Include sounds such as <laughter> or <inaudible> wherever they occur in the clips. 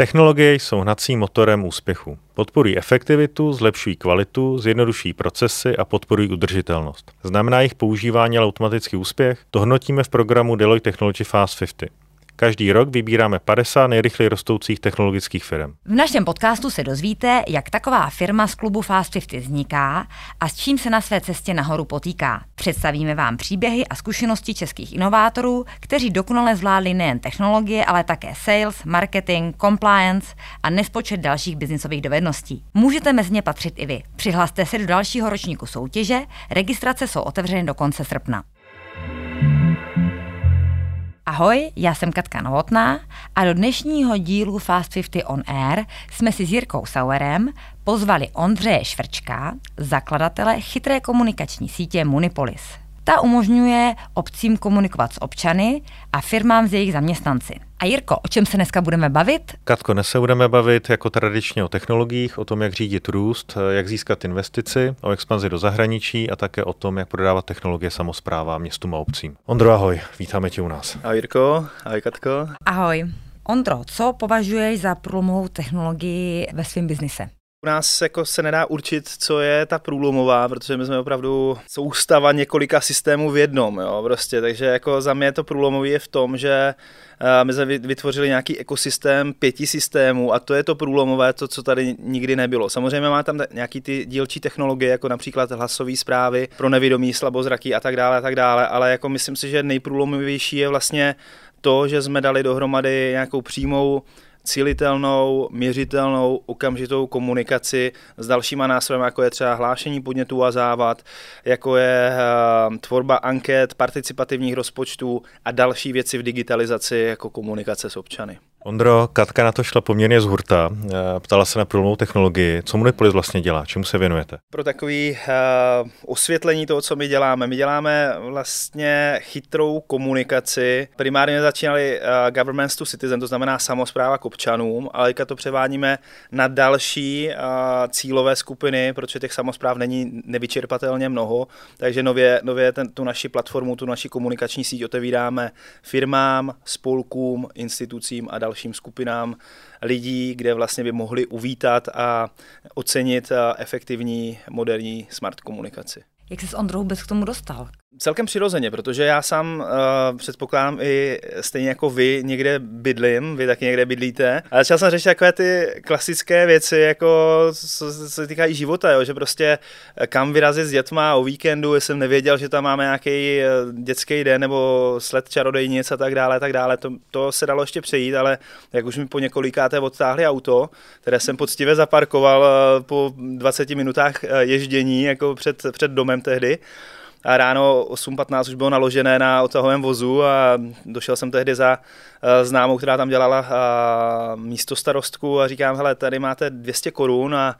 Technologie jsou hnacím motorem úspěchu. Podporují efektivitu, zlepšují kvalitu, zjednodušují procesy a podporují udržitelnost. Znamená jejich používání ale automatický úspěch? To hodnotíme v programu Deloitte Technology Fast 50. Každý rok vybíráme 50 nejrychleji rostoucích technologických firm. V našem podcastu se dozvíte, jak taková firma z klubu Fast 50 vzniká a s čím se na své cestě nahoru potýká. Představíme vám příběhy a zkušenosti českých inovátorů, kteří dokonale zvládli nejen technologie, ale také sales, marketing, compliance a nespočet dalších biznisových dovedností. Můžete mezi ně patřit i vy. Přihlaste se do dalšího ročníku soutěže, registrace jsou otevřeny do konce srpna. Ahoj, já jsem Katka Novotná a do dnešního dílu Fast 50 on Air jsme si s Jirkou Sauerem pozvali Ondřeje Švrčka, zakladatele chytré komunikační sítě Munipolis. Ta umožňuje obcím komunikovat s občany a firmám s jejich zaměstnanci. A Jirko, o čem se dneska budeme bavit? Katko, dnes se budeme bavit jako tradičně o technologiích, o tom, jak řídit růst, jak získat investici, o expanzi do zahraničí a také o tom, jak prodávat technologie samozpráva městům a obcím. Ondro, ahoj, vítáme tě u nás. Ahoj Jirko, ahoj Katko. Ahoj. Ondro, co považuješ za průlomovou technologii ve svém biznise? U nás jako se nedá určit, co je ta průlomová, protože my jsme opravdu soustava několika systémů v jednom, jo, prostě, takže jako za mě to průlomový je v tom, že uh, my jsme vytvořili nějaký ekosystém pěti systémů a to je to průlomové, to, co tady nikdy nebylo. Samozřejmě má tam nějaký ty dílčí technologie, jako například hlasové zprávy pro nevědomí, slabozraky a tak dále, a tak dále, ale jako myslím si, že nejprůlomovější je vlastně to, že jsme dali dohromady nějakou přímou cílitelnou, měřitelnou, okamžitou komunikaci s dalšíma nástrojem, jako je třeba hlášení podnětů a závad, jako je uh, tvorba anket, participativních rozpočtů a další věci v digitalizaci, jako komunikace s občany. Ondro, Katka na to šla poměrně z hurta. Eh, ptala se na průlomovou technologii. Co Monopolis vlastně dělá? Čemu se věnujete? Pro takový uh, osvětlení toho, co my děláme. My děláme vlastně chytrou komunikaci. Primárně začínali uh, governments to citizen, to znamená samozpráva k občanům, ale to převádíme na další uh, cílové skupiny, protože těch samozpráv není nevyčerpatelně mnoho. Takže nově, nově ten, tu naši platformu, tu naši komunikační síť otevíráme firmám, spolkům, institucím a dalším dalším skupinám lidí, kde vlastně by mohli uvítat a ocenit efektivní moderní smart komunikaci. Jak jsi s Ondrou vůbec k tomu dostal? Celkem přirozeně, protože já sám uh, předpokládám i stejně jako vy někde bydlím, vy taky někde bydlíte. A začal jsem řešit takové ty klasické věci, jako co se týkají života, jo? že prostě eh, kam vyrazit s dětma o víkendu, jsem nevěděl, že tam máme nějaký eh, dětský den nebo sled čarodejnic a tak dále, tak dále. To, to se dalo ještě přejít, ale jak už mi po několikáté odtáhli auto, které jsem poctivě zaparkoval po 20 minutách ježdění jako před, před domem tehdy, a ráno 8.15 už bylo naložené na odtahovém vozu a došel jsem tehdy za eh, známou, která tam dělala eh, místo starostku a říkám, hele, tady máte 200 korun a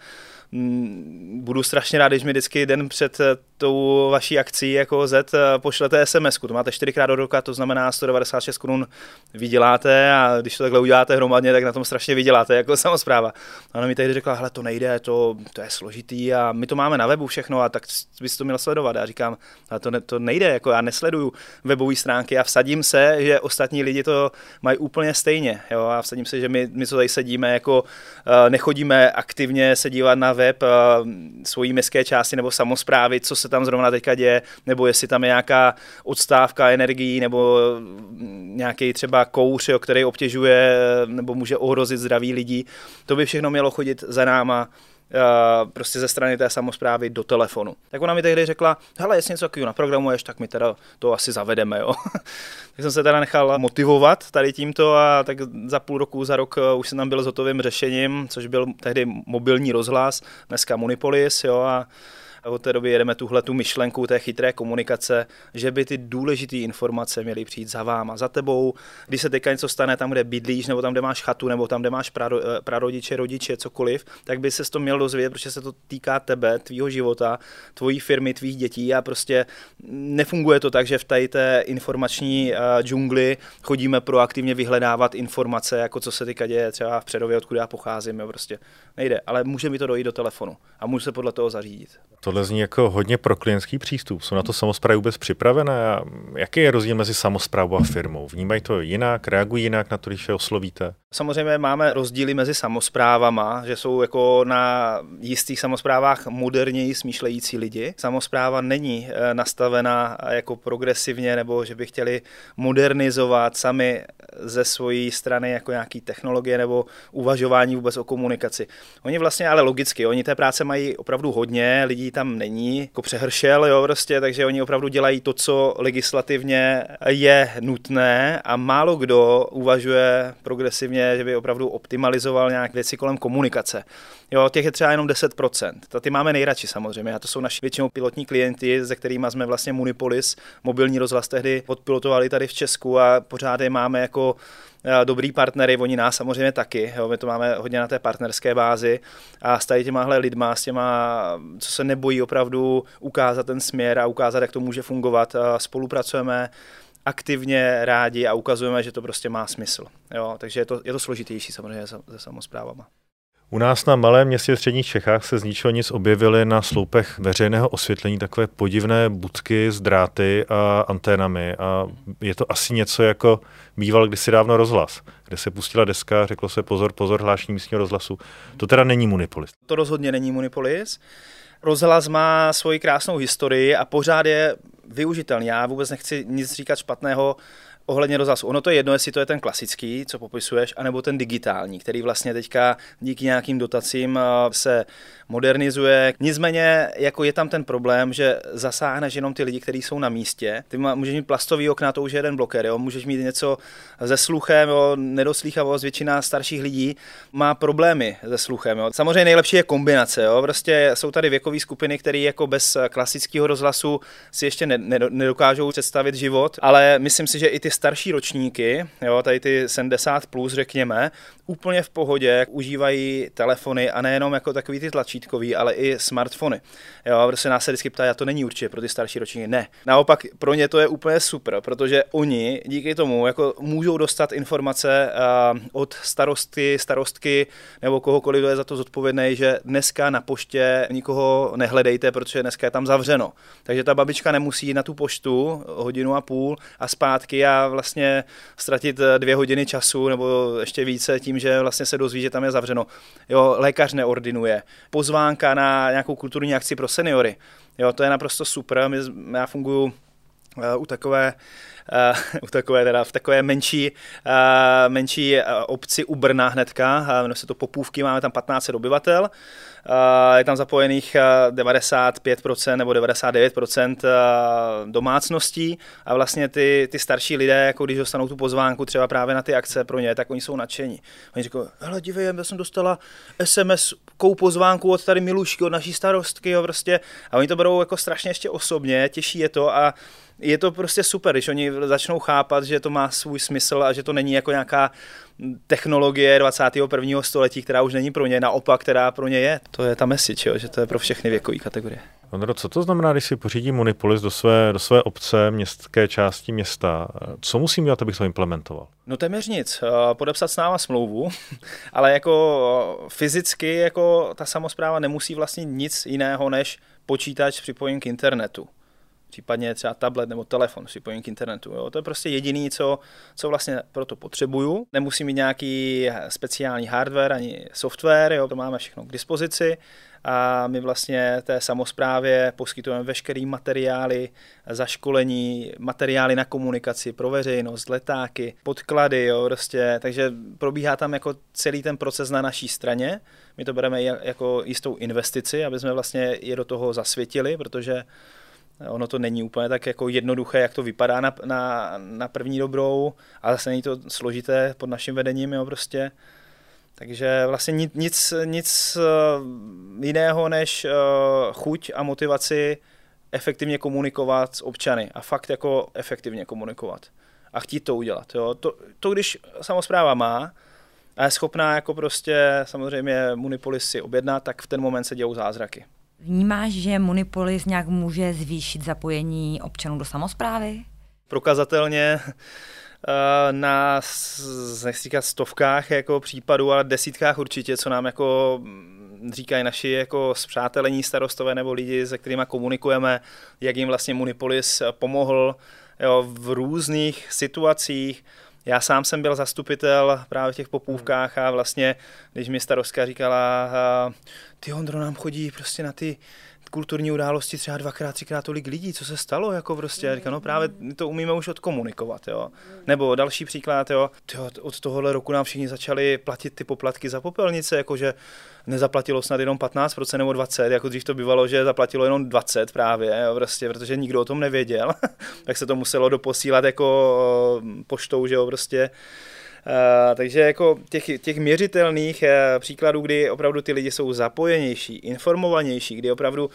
budu strašně rád, když mi vždycky den před eh, tou vaší akcí jako Z eh, pošlete SMS. To máte čtyřikrát do roka, to znamená 196 korun vyděláte a když to takhle uděláte hromadně, tak na tom strašně vyděláte jako <laughs> samozpráva. A ona mi tehdy řekla, hele, to nejde, to, to je složitý a my to máme na webu všechno a tak bys to měl sledovat. A říkám, ale to, ne, to nejde, jako já nesleduju webové stránky a vsadím se, že ostatní lidi to mají úplně stejně. Jo? A vsadím se, že my, my co tady sedíme, jako uh, nechodíme aktivně se dívat na web svojí městské části nebo samozprávy, co se tam zrovna teďka děje, nebo jestli tam je nějaká odstávka energií nebo nějaký třeba kouř, jo, který obtěžuje nebo může ohrozit zdraví lidí. To by všechno mělo chodit za náma prostě ze strany té samozprávy do telefonu. Tak ona mi tehdy řekla, hele, jestli něco takového naprogramuješ, tak my teda to asi zavedeme, jo. <laughs> tak jsem se teda nechal motivovat tady tímto a tak za půl roku, za rok uh, už jsem tam byl s hotovým řešením, což byl tehdy mobilní rozhlas, dneska Munipolis, jo, a od té doby jedeme tuhle tu myšlenku té chytré komunikace, že by ty důležité informace měly přijít za váma, za tebou. Když se teďka něco stane tam, kde bydlíš, nebo tam, kde máš chatu, nebo tam, kde máš praro, eh, prarodiče, rodiče, cokoliv, tak by se to měl dozvědět, protože se to týká tebe, tvýho života, tvojí firmy, tvých dětí a prostě nefunguje to tak, že v tady té informační uh, džungli chodíme proaktivně vyhledávat informace, jako co se teďka děje třeba v Předově, odkud já pocházím, jo, prostě nejde, ale může mi to dojít do telefonu a můžu se podle toho zařídit. To Tohle zní jako hodně pro klientský přístup. Jsou na to samozprávy vůbec připravené? A jaký je rozdíl mezi samozprávou a firmou? Vnímají to jinak, reagují jinak na to, když je oslovíte? Samozřejmě máme rozdíly mezi samozprávama, že jsou jako na jistých samozprávách moderněji smýšlející lidi. Samozpráva není eh, nastavena jako progresivně nebo že by chtěli modernizovat sami ze své strany jako nějaký technologie nebo uvažování vůbec o komunikaci. Oni vlastně ale logicky, oni té práce mají opravdu hodně, lidí tam není, jako přehršel, jo, prostě, takže oni opravdu dělají to, co legislativně je nutné a málo kdo uvažuje progresivně, že by opravdu optimalizoval nějak věci kolem komunikace. Jo, těch je třeba jenom 10%. To ty máme nejradši samozřejmě. A to jsou naši většinou pilotní klienti, se kterými jsme vlastně Munipolis, mobilní rozhlas tehdy odpilotovali tady v Česku a pořád je máme jako eh, dobrý partnery, oni nás samozřejmě taky, jo, my to máme hodně na té partnerské bázi a s tady těmahle lidma, s těma, co se nebojí opravdu ukázat ten směr a ukázat, jak to může fungovat, spolupracujeme aktivně rádi a ukazujeme, že to prostě má smysl. Jo, takže je to, je to složitější samozřejmě se samozprávama. U nás na malém městě v středních Čechách se z ničeho nic objevily na sloupech veřejného osvětlení takové podivné budky s dráty a anténami a je to asi něco jako býval kdysi dávno rozhlas, kde se pustila deska, řeklo se pozor, pozor, hlášení místního rozhlasu. To teda není Munipolis. To rozhodně není Munipolis. Rozhlas má svoji krásnou historii a pořád je využitelný. Já vůbec nechci nic říkat špatného ohledně rozhlasu. Ono to je jedno, jestli to je ten klasický, co popisuješ, anebo ten digitální, který vlastně teďka díky nějakým dotacím eh, se modernizuje. Nicméně jako je tam ten problém, že zasáhneš jenom ty lidi, kteří jsou na místě. Ty můžeš mít plastový okna, to už je jeden bloker, jo? můžeš mít něco se sluchem, jo? nedoslýchavost, většina starších lidí má problémy se sluchem. Jo? Samozřejmě nejlepší je kombinace, jo? prostě jsou tady věkové skupiny, které jako bez klasického rozhlasu si ještě nedokážou představit život, ale myslím si, že i ty starší ročníky, jo, tady ty 70 plus řekněme, úplně v pohodě užívají telefony a nejenom jako takový ty tlačítkový, ale i smartfony. Jo, prostě nás se vždycky ptá, a to není určitě pro ty starší ročníky. Ne. Naopak pro ně to je úplně super, protože oni díky tomu jako můžou dostat informace uh, od starostky, starostky nebo kohokoliv, kdo je za to zodpovědný, že dneska na poště nikoho nehledejte, protože dneska je tam zavřeno. Takže ta babička nemusí na tu poštu hodinu a půl a zpátky a vlastně ztratit dvě hodiny času nebo ještě více tím, že vlastně se dozví, že tam je zavřeno. Jo, lékař neordinuje. Pozvánka na nějakou kulturní akci pro seniory. Jo, to je naprosto super. My, já funguji u takové uh, <laughs> u takové, teda v takové menší, uh, menší obci u Brna hnedka, jmenuje se to Popůvky, máme tam 15 obyvatel, je tam zapojených 95% nebo 99% domácností a vlastně ty, ty starší lidé, jako když dostanou tu pozvánku třeba právě na ty akce pro ně, tak oni jsou nadšení. Oni říkají, hele dívej, já jsem dostala SMS kou pozvánku od tady Milušky, od naší starostky, jo, prostě. A oni to berou jako strašně ještě osobně, těší je to a je to prostě super, když oni začnou chápat, že to má svůj smysl a že to není jako nějaká technologie 21. století, která už není pro ně, naopak, která pro ně je. To je ta message, jo, že to je pro všechny věkové kategorie. Ondro, co to znamená, když si pořídím Munipolis do své, do své obce, městské části města? Co musím dělat, abych to implementoval? No téměř nic. Eh, podepsat s náma smlouvu, <laughs> ale jako fyzicky jako ta samozpráva nemusí vlastně nic jiného než počítač připojen k internetu případně třeba tablet nebo telefon připojení k internetu. Jo. To je prostě jediný, co, co vlastně pro to potřebuju. Nemusím mít nějaký speciální hardware ani software, jo. to máme všechno k dispozici a my vlastně té samozprávě poskytujeme veškeré materiály za školení, materiály na komunikaci pro veřejnost, letáky, podklady, jo, prostě, takže probíhá tam jako celý ten proces na naší straně. My to bereme jako jistou investici, aby jsme vlastně je do toho zasvětili, protože Ono to není úplně tak jako jednoduché, jak to vypadá na, na, na první dobrou, ale zase není to složité pod naším vedením, jo, prostě. Takže vlastně nic, nic, nic eh, jiného než uh, chuť a motivaci efektivně komunikovat s občany a fakt jako efektivně komunikovat a chtít to udělat. Jo. To, to, když samozpráva má a je schopná jako prostě samozřejmě Munipolis si objednat, tak v ten moment se dějou zázraky. Vnímáš, že Munipolis nějak může zvýšit zapojení občanů do samozprávy? Prokazatelně eh, na nechci říkat stovkách jako případů, ale desítkách určitě, co nám jako říkají naši jako zpřátelení starostové nebo lidi, se kterými komunikujeme, jak jim vlastně Munipolis pomohl jo, v různých situacích. Já sám jsem byl zastupitel právě v těch popůvkách a vlastně, když mi starostka říkala, ty Ondro, nám chodí prostě na ty kulturní události třeba dvakrát, třikrát tolik lidí, co se stalo, jako prostě, já říkám, no právě to umíme už odkomunikovat, jo. Nebo další příklad, jo, tyjo, od tohohle roku nám všichni začali platit ty poplatky za popelnice, jakože nezaplatilo snad jenom 15% nebo 20%, jako dřív to bývalo, že zaplatilo jenom 20 právě, jo, prostě, protože nikdo o tom nevěděl, <laughs> tak se to muselo doposílat jako poštou, že jo, prostě takže jako těch, těch měřitelných uh, příkladů, kdy opravdu ty lidi jsou zapojenější, informovanější, kdy opravdu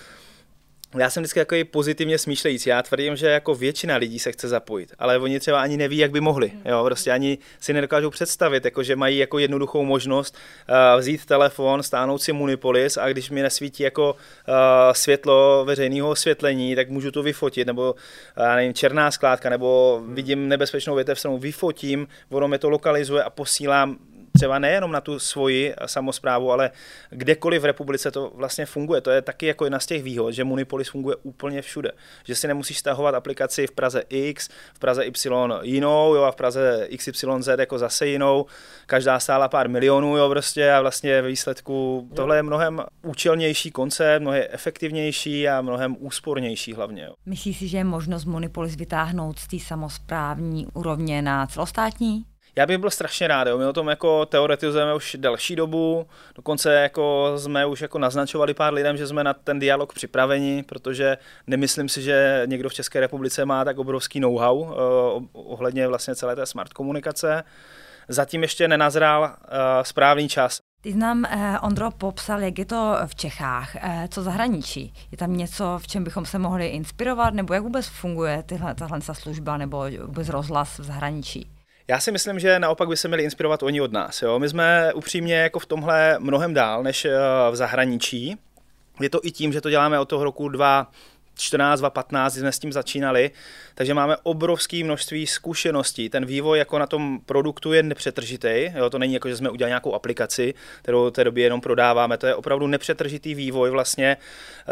já jsem vždycky takový pozitivně smýšlející. Já tvrdím, že jako většina lidí se chce zapojit, ale oni třeba ani neví, jak by mohli. Jo, prostě ani si nedokážou představit, jako že mají jako jednoduchou možnost uh, vzít telefon, stáhnout si Munipolis a když mi nesvítí jako uh, světlo veřejného osvětlení, tak můžu to vyfotit, nebo uh, nevím, černá skládka, nebo vidím nebezpečnou větev, vyfotím, ono mi to lokalizuje a posílám třeba nejenom na tu svoji samozprávu, ale kdekoliv v republice to vlastně funguje. To je taky jako jedna z těch výhod, že Munipolis funguje úplně všude. Že si nemusíš stahovat aplikaci v Praze X, v Praze Y jinou, jo, a v Praze XYZ jako zase jinou. Každá stála pár milionů, jo, prostě a vlastně ve výsledku tohle je mnohem účelnější koncept, mnohem efektivnější a mnohem úspornější hlavně. Jo. Myslíš si, že je možnost Munipolis vytáhnout z té samozprávní úrovně na celostátní? Já bych byl strašně rád, jo. my o tom jako teoretizujeme už delší dobu, dokonce jako jsme už jako naznačovali pár lidem, že jsme na ten dialog připraveni, protože nemyslím si, že někdo v České republice má tak obrovský know-how uh, ohledně vlastně celé té smart komunikace. Zatím ještě nenazrál uh, správný čas. Ty znám, eh, Ondro popsal, jak je to v Čechách, eh, co zahraničí. Je tam něco, v čem bychom se mohli inspirovat, nebo jak vůbec funguje tyhle, tahle služba, nebo vůbec rozhlas v zahraničí? Já si myslím, že naopak by se měli inspirovat oni od nás. Jo? My jsme upřímně jako v tomhle mnohem dál než eh, v zahraničí. Je to i tím, že to děláme od toho roku 2014, 2015, kdy jsme s tím začínali, takže máme obrovské množství zkušeností. Ten vývoj jako na tom produktu je nepřetržitý. Jo, to není jako, že jsme udělali nějakou aplikaci, kterou té době jenom prodáváme. To je opravdu nepřetržitý vývoj vlastně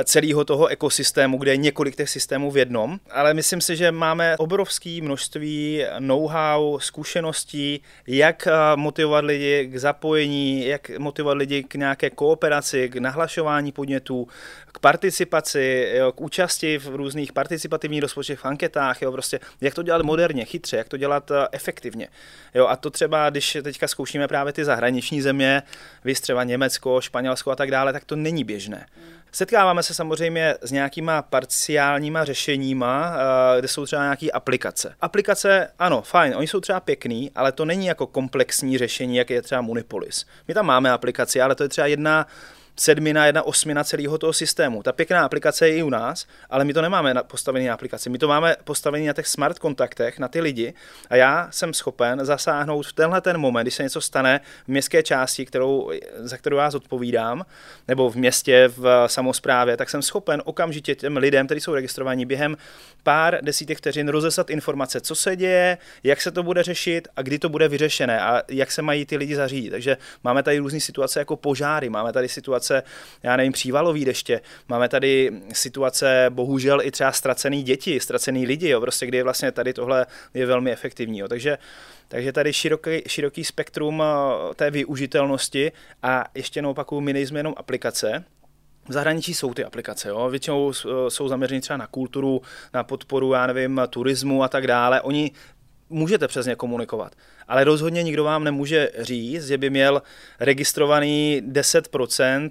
celého toho ekosystému, kde je několik těch systémů v jednom. Ale myslím si, že máme obrovské množství know-how, zkušeností, jak motivovat lidi k zapojení, jak motivovat lidi k nějaké kooperaci, k nahlašování podnětů, k participaci, jo, k účasti v různých participativních rozpočtech, v anketách, jo, prostě, jak to dělat moderně, chytře, jak to dělat uh, efektivně. Jo, a to třeba, když teďka zkoušíme právě ty zahraniční země, vy třeba Německo, Španělsko a tak dále, tak to není běžné. Setkáváme se samozřejmě s nějakýma parciálníma řešeníma, uh, kde jsou třeba nějaké aplikace. Aplikace, ano, fajn, oni jsou třeba pěkný, ale to není jako komplexní řešení, jak je třeba Munipolis. My tam máme aplikaci, ale to je třeba jedna sedmina, jedna osmina celého toho systému. Ta pěkná aplikace je i u nás, ale my to nemáme postavený na aplikaci. My to máme postavený na těch smart kontaktech, na ty lidi a já jsem schopen zasáhnout v tenhle ten moment, když se něco stane v městské části, kterou, za kterou já zodpovídám, nebo v městě, v samozprávě, tak jsem schopen okamžitě těm lidem, kteří jsou registrovaní, během pár desítek vteřin rozesat informace, co se děje, jak se to bude řešit a kdy to bude vyřešené a jak se mají ty lidi zařídit. Takže máme tady různé situace jako požáry, máme tady situace situace, já nevím, přívalový deště, máme tady situace, bohužel i třeba ztracený děti, ztracený lidi, jo, prostě kdy vlastně tady tohle je velmi efektivní. Jo. Takže takže tady široký, široký spektrum eh, té využitelnosti a ještě jednou opakuju, my nejsme jenom aplikace, v zahraničí jsou ty aplikace, jo? většinou eh, jsou zaměřeny třeba na kulturu, na podporu, já nevím, turismu a tak dále. Oni můžete přes ně komunikovat. Ale rozhodně nikdo vám nemůže říct, že by měl registrovaný 10%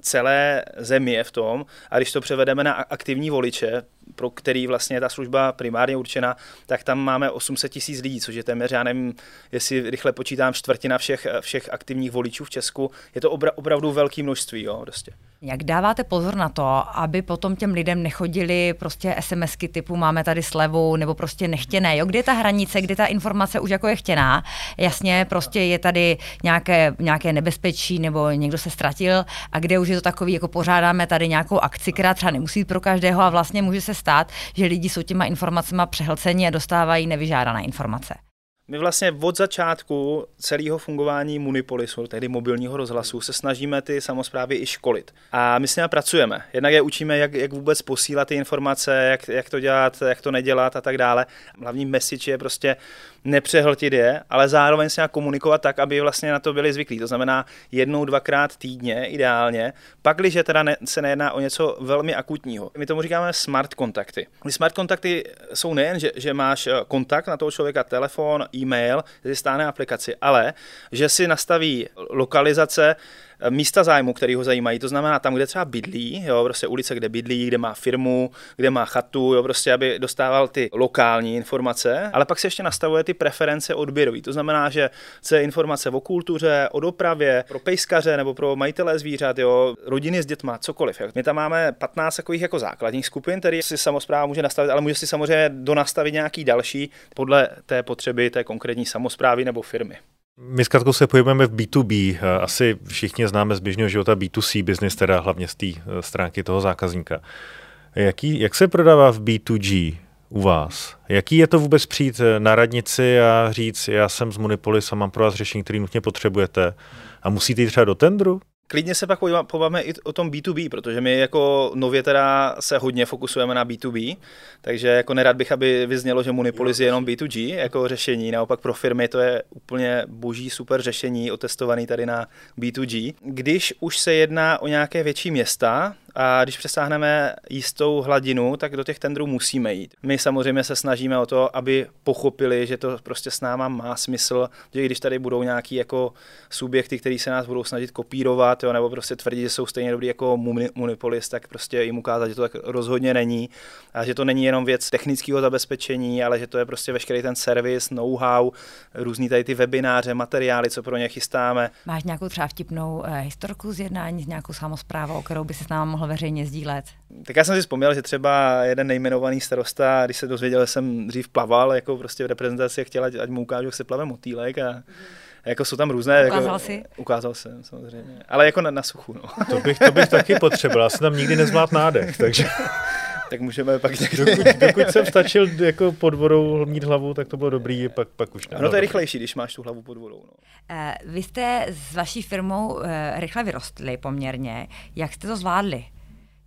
celé země v tom a když to převedeme na aktivní voliče, pro který vlastně je ta služba primárně určena, tak tam máme 800 tisíc lidí, což je téměř, já nevím, jestli rychle počítám, čtvrtina všech, všech aktivních voličů v Česku. Je to obra, opravdu velké množství. Jo, prostě. Jak dáváte pozor na to, aby potom těm lidem nechodili prostě SMSky typu máme tady slevu nebo prostě nechtěné, jo? Kde je ta hranice, kde ta informace už jako je chtěná? Jasně, prostě je tady nějaké, nějaké nebezpečí nebo někdo se ztratil a kde už je to takový, jako pořádáme tady nějakou akci, která třeba nemusí pro každého a vlastně může se stát, že lidi jsou těma informacemi přehlceni a dostávají nevyžádané informace. My vlastně od začátku celého fungování Munipolisu, tedy mobilního rozhlasu, se snažíme ty samozprávy i školit. A my s nimi pracujeme. Jednak je učíme, jak, jak vůbec posílat ty informace, jak, jak to dělat, jak to nedělat a tak dále. Hlavní message je prostě nepřehltit je, ale zároveň se komunikovat tak, aby vlastně na to byli zvyklí. To znamená jednou, dvakrát týdně ideálně, pak, když teda ne, se nejedná o něco velmi akutního. My tomu říkáme smart kontakty. Smart kontakty jsou nejen, že, že máš eh, kontakt na toho člověka, telefon, e-mail, stáhne aplikaci, ale že si nastaví lokalizace, místa zájmu, který ho zajímají, to znamená tam, kde třeba bydlí, jo, prostě ulice, kde bydlí, kde má firmu, kde má chatu, jo, prostě aby dostával ty lokální informace, ale pak se ještě nastavuje ty preference odběrový. To znamená, že chce informace o kultuře, o dopravě, pro pejskaře nebo pro majitele zvířat, jo, rodiny s dětma, cokoliv. Jak. My tam máme 15 takových jako základních skupin, které si samozpráva může nastavit, ale může si samozřejmě donastavit nějaký další podle té potřeby té konkrétní samozprávy nebo firmy. My s Katkou se pohybujeme v B2B. Asi všichni známe z běžného života B2C business, teda hlavně z té eh, stránky toho zákazníka. Jaký, jak se prodává v B2G u vás? Jaký je to vůbec přijít eh, na radnici a říct, já jsem z Munipolis a mám pro vás řešení, které nutně potřebujete a musíte jít třeba do tendru? Klidně se pak pobavíme i o tom B2B, protože my jako nově teda se hodně fokusujeme na B2B, takže jako nerad bych, aby vyznělo, že Munipolis je jenom B2G jako řešení, naopak pro firmy to je úplně boží super řešení, otestovaný tady na B2G. Když už se jedná o nějaké větší města, a když přesáhneme jistou hladinu, tak do těch tendrů musíme jít. My samozřejmě se snažíme o to, aby pochopili, že to prostě s náma má smysl, že když tady budou nějaký jako subjekty, který se nás budou snažit kopírovat, jo, nebo prostě tvrdit, že jsou stejně dobrý jako Munipolis, tak prostě jim ukázat, že to tak rozhodně není a že to není jenom věc technického zabezpečení, ale že to je prostě veškerý ten servis, know-how, různý tady ty webináře, materiály, co pro ně chystáme. Máš nějakou třeba vtipnou eh, historku z jednání s nějakou samozprávou, kterou by si s náma mohl veřejně sdílet? Tak já jsem si vzpomněl, že třeba jeden nejmenovaný starosta, když se dozvěděl, že jsem dřív plaval, jako prostě v reprezentaci, chtěl, ať, ať mu ukážu, jak se plave motýlek a mm jako jsou tam různé. Ukázal jako, jsi? Ukázal jsem, samozřejmě. Ale jako na, na suchu. No. To, bych, to bych taky potřeboval. Já jsem tam nikdy nezvládl nádech, takže... <laughs> tak můžeme pak někdy... dokud, dokud jsem stačil jako pod vodou mít hlavu, tak to bylo dobrý, pak, pak už ne. No to je rychlejší, když máš tu hlavu pod vodou. No. Uh, vy jste s vaší firmou uh, rychle vyrostli poměrně. Jak jste to zvládli?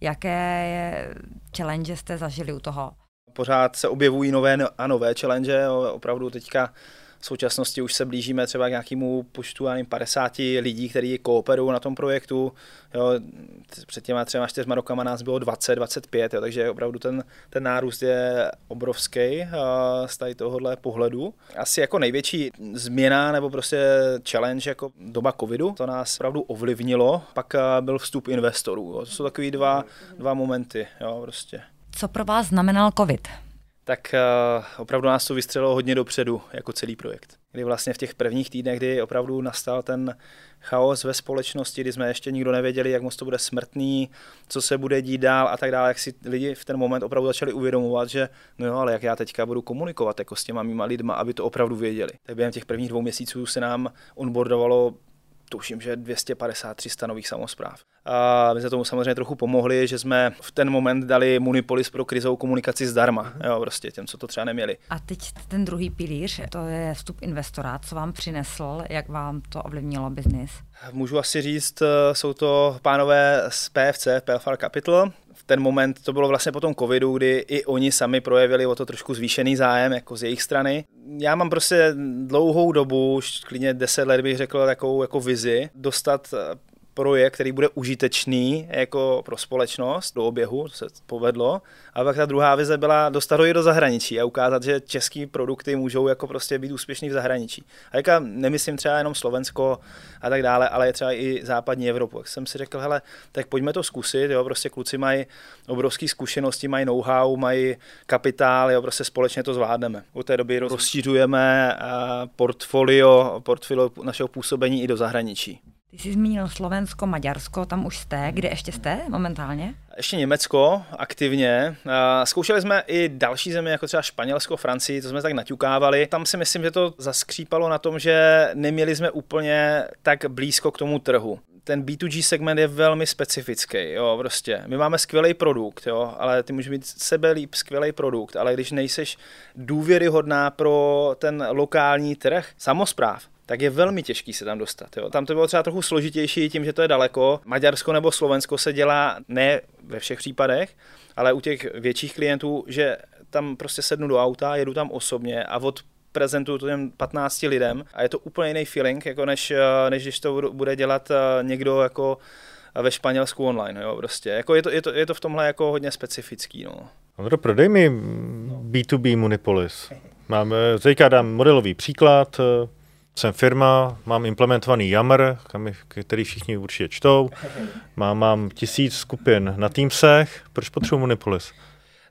Jaké challenge jste zažili u toho? Pořád se objevují nové a nové challenge, opravdu teďka v současnosti už se blížíme třeba k nějakému počtu nevím, 50 lidí, kteří kooperují na tom projektu. Jo, před těma třema čtyřma rokama nás bylo 20, 25, jo, takže opravdu ten, ten nárůst je obrovský z tady tohohle pohledu. Asi jako největší změna nebo prostě challenge jako doba covidu, to nás opravdu ovlivnilo. Pak byl vstup investorů. Jo. To jsou takový dva, dva momenty. Jo, prostě. Co pro vás znamenal covid? Tak uh, opravdu nás to vystřelilo hodně dopředu jako celý projekt. Kdy vlastně v těch prvních týdnech, kdy opravdu nastal ten chaos ve společnosti, kdy jsme ještě nikdo nevěděli, jak moc to bude smrtný, co se bude dít dál a tak dále, jak si lidi v ten moment opravdu začali uvědomovat, že no jo, ale jak já teďka budu komunikovat jako s těma mýma lidma, aby to opravdu věděli. Tak během těch prvních dvou měsíců se nám onboardovalo tuším, že 250-300 nových samozpráv. A my jsme tomu samozřejmě trochu pomohli, že jsme v ten moment dali Munipolis pro krizovou komunikaci zdarma, mm-hmm. jo, prostě těm, co to třeba neměli. A teď ten druhý pilíř, to je vstup investora, co vám přinesl, jak vám to ovlivnilo biznis? Můžu asi říct, eh, jsou to pánové z PFC, PFR Capital, ten moment, to bylo vlastně po tom covidu, kdy i oni sami projevili o to trošku zvýšený zájem jako z jejich strany. Já mám prostě dlouhou dobu, už klidně 10 let bych řekl, takovou jako vizi, dostat projekt, který bude užitečný jako pro společnost do oběhu, to se povedlo. A pak ta druhá vize byla dostat ho i do zahraničí a ukázat, že české produkty můžou jako prostě být úspěšný v zahraničí. A jaká nemyslím třeba jenom Slovensko a tak dále, ale je třeba i západní Evropu. Jak jsem si řekl, hele, tak pojďme to zkusit, jo, prostě kluci mají obrovské zkušenosti, mají know-how, mají kapitál, jo, prostě společně to zvládneme. Od té doby rozšířujeme portfolio, portfolio našeho působení i do zahraničí. Ty jsi zmínil Slovensko, Maďarsko, tam už jste. Kde ještě jste momentálně? Ještě Německo aktivně. Zkoušeli jsme i další země, jako třeba Španělsko, Francii, to jsme tak naťukávali. Tam si myslím, že to zaskřípalo na tom, že neměli jsme úplně tak blízko k tomu trhu ten B2G segment je velmi specifický, jo, prostě. My máme skvělý produkt, jo, ale ty můžeš mít sebe líp skvělý produkt, ale když nejseš důvěryhodná pro ten lokální trh, samozpráv, tak je velmi těžký se tam dostat. Jo. Tam to bylo třeba trochu složitější tím, že to je daleko. Maďarsko nebo Slovensko se dělá ne ve všech případech, ale u těch větších klientů, že tam prostě sednu do auta, jedu tam osobně a od prezentuju to těm 15 lidem a je to úplně jiný feeling, jako než, eh, než když to bude dělat eh, někdo jako ve Španělsku online, jo, prostě. Jako je, to, je, to, je to v tomhle jako hodně specifický, no. Ondro, prodej mi B2B Munipolis. Máme, teďka dám modelový příklad, jsem firma, mám implementovaný Yammer, který všichni určitě čtou, mám, mám tisíc skupin na Teamsech, proč potřebuji Munipolis?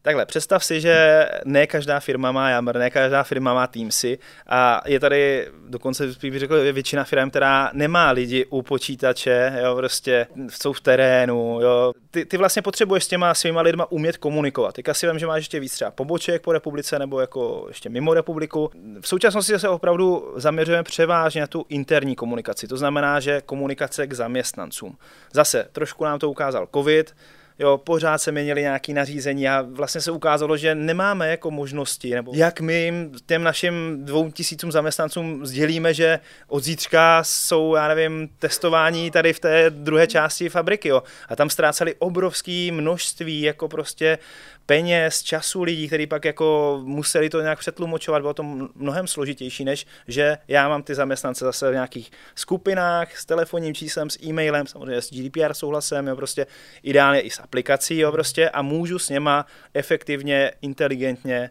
Takhle, představ si, že ne každá firma má Yammer, ne každá firma má Teamsy a je tady dokonce bych řekl většina firm, která nemá lidi u počítače, jo, prostě jsou v terénu, jo. Ty, ty vlastně potřebuješ s těma svýma lidma umět komunikovat. Teďka si vím, že máš ještě víc třeba poboček po republice nebo jako ještě mimo republiku. V současnosti se opravdu zaměřujeme převážně na tu interní komunikaci, to znamená, že komunikace k zaměstnancům. Zase trošku nám to ukázal COVID, jo, pořád se měnili nějaké nařízení a vlastně se ukázalo, že nemáme jako možnosti, nebo jak my těm našim dvou tisícům zaměstnancům sdělíme, že od zítřka jsou, já nevím, testování tady v té druhé části fabriky, jo. A tam ztráceli obrovské množství jako prostě peněz, času lidí, kteří pak jako museli to nějak přetlumočovat, bylo to mnohem složitější, než že já mám ty zaměstnance zase v nějakých skupinách s telefonním číslem, s e-mailem, samozřejmě s GDPR souhlasem, jo, prostě ideálně i s aplikací, jo, prostě a můžu s něma efektivně, inteligentně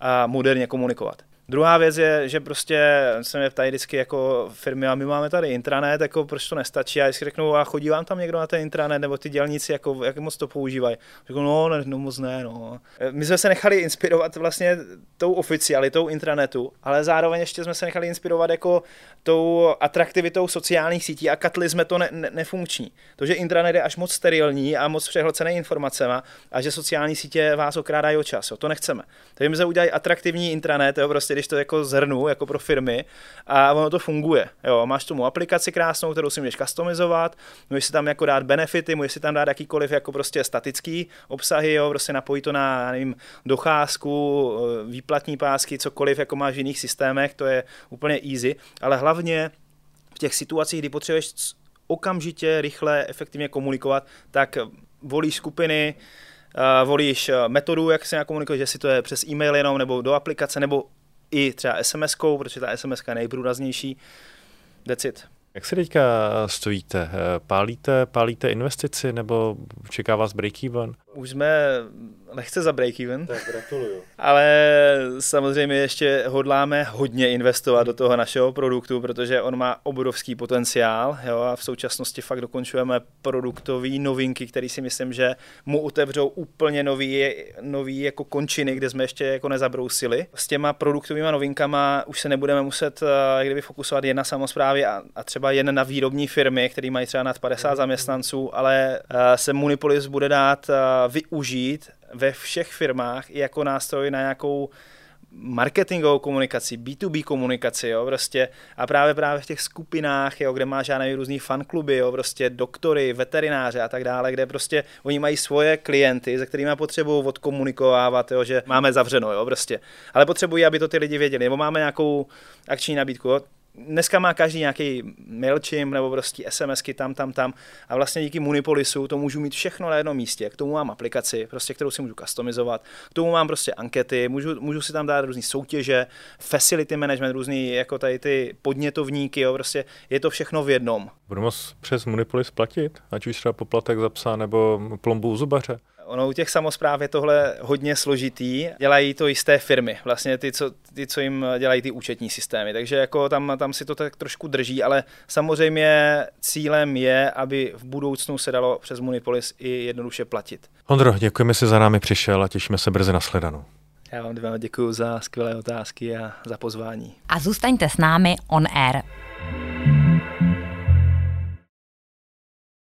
a moderně komunikovat. Druhá věc je, že prostě se mě ptají vždycky jako firmy a my máme tady intranet, jako proč to nestačí a jestli řeknu a chodí vám tam někdo na ten intranet nebo ty dělníci, jako, jak moc to používají. Řeknu, no, ne, no moc ne, no. My jsme se nechali inspirovat vlastně tou oficialitou intranetu, ale zároveň ještě jsme se nechali inspirovat jako tou atraktivitou sociálních sítí a katli jsme to ne, ne, nefunkční. To, že intranet je až moc sterilní a moc přehlcený informacemi a že sociální sítě vás okrádají o čas, jo, to nechceme. Takže my se udělají atraktivní intranet, jo, prostě když to jako zhrnu, jako pro firmy a ono to funguje. Jo, máš tomu aplikaci krásnou, kterou si můžeš customizovat, můžeš si tam jako dát benefity, můžeš si tam dát jakýkoliv jako prostě statický obsahy, jo, prostě napojit to na, nevím, docházku, eh, výplatní pásky, cokoliv, jako máš v jiných systémech, to je úplně easy, ale hlavně v těch situacích, kdy potřebuješ okamžitě, rychle, efektivně komunikovat, tak volíš skupiny, Uh, volíš eh, metodu, jak se komunikuje, že si to je přes e-mail jenom, nebo do aplikace, nebo i třeba SMS-kou, protože ta SMS je nejprůraznější. That's it. Jak se teďka stojíte? Pálíte, pálíte investici nebo čeká vás break-even? Už jsme lehce za break-even. Tak gratuluju. Ale samozřejmě ještě hodláme hodně investovat do toho našeho produktu, protože on má obrovský potenciál jo, a v současnosti fakt dokončujeme produktové novinky, které si myslím, že mu otevřou úplně nový, nový jako končiny, kde jsme ještě jako nezabrousili. S těma produktovými novinkama už se nebudeme muset eh, kdyby fokusovat jen na samozprávy a, a třeba jen na výrobní firmy, které mají třeba nad 50 zaměstnanců, ale eh, se Munipolis bude dát eh, využít ve všech firmách jako nástroj na nějakou marketingovou komunikaci, B2B komunikaci, jo, prostě a právě právě v těch skupinách, jo, kde máš žádné různý fankluby, jo, prostě doktory, veterináře a tak dále, kde prostě oni mají svoje klienty, se kterými potřebují odkomunikovávat, jo, že máme zavřeno, jo, prostě. Ale potřebují, aby to ty lidi věděli, nebo máme nějakou akční nabídku, jo, dneska má každý nějaký MailChimp nebo prostě SMSky tam, tam, tam a vlastně díky Munipolisu to můžu mít všechno na jednom místě. K tomu mám aplikaci, prostě, kterou si můžu customizovat, k tomu mám prostě ankety, můžu, můžu si tam dát různé soutěže, facility management, různý jako tady ty podnětovníky, jo, prostě je to všechno v jednom. Budu moct přes Munipolis platit, ať už třeba poplatek za psa nebo plombu u zubaře? Ono u těch samozpráv je tohle hodně složitý. Dělají to jisté firmy, vlastně ty, co, ty, co jim dělají ty účetní systémy. Takže jako tam, tam si to tak trošku drží, ale samozřejmě cílem je, aby v budoucnu se dalo přes Munipolis i jednoduše platit. Ondro, děkujeme si za námi přišel a těšíme se brzy na sledanou. Já vám dvěma děkuji za skvělé otázky a za pozvání. A zůstaňte s námi on air.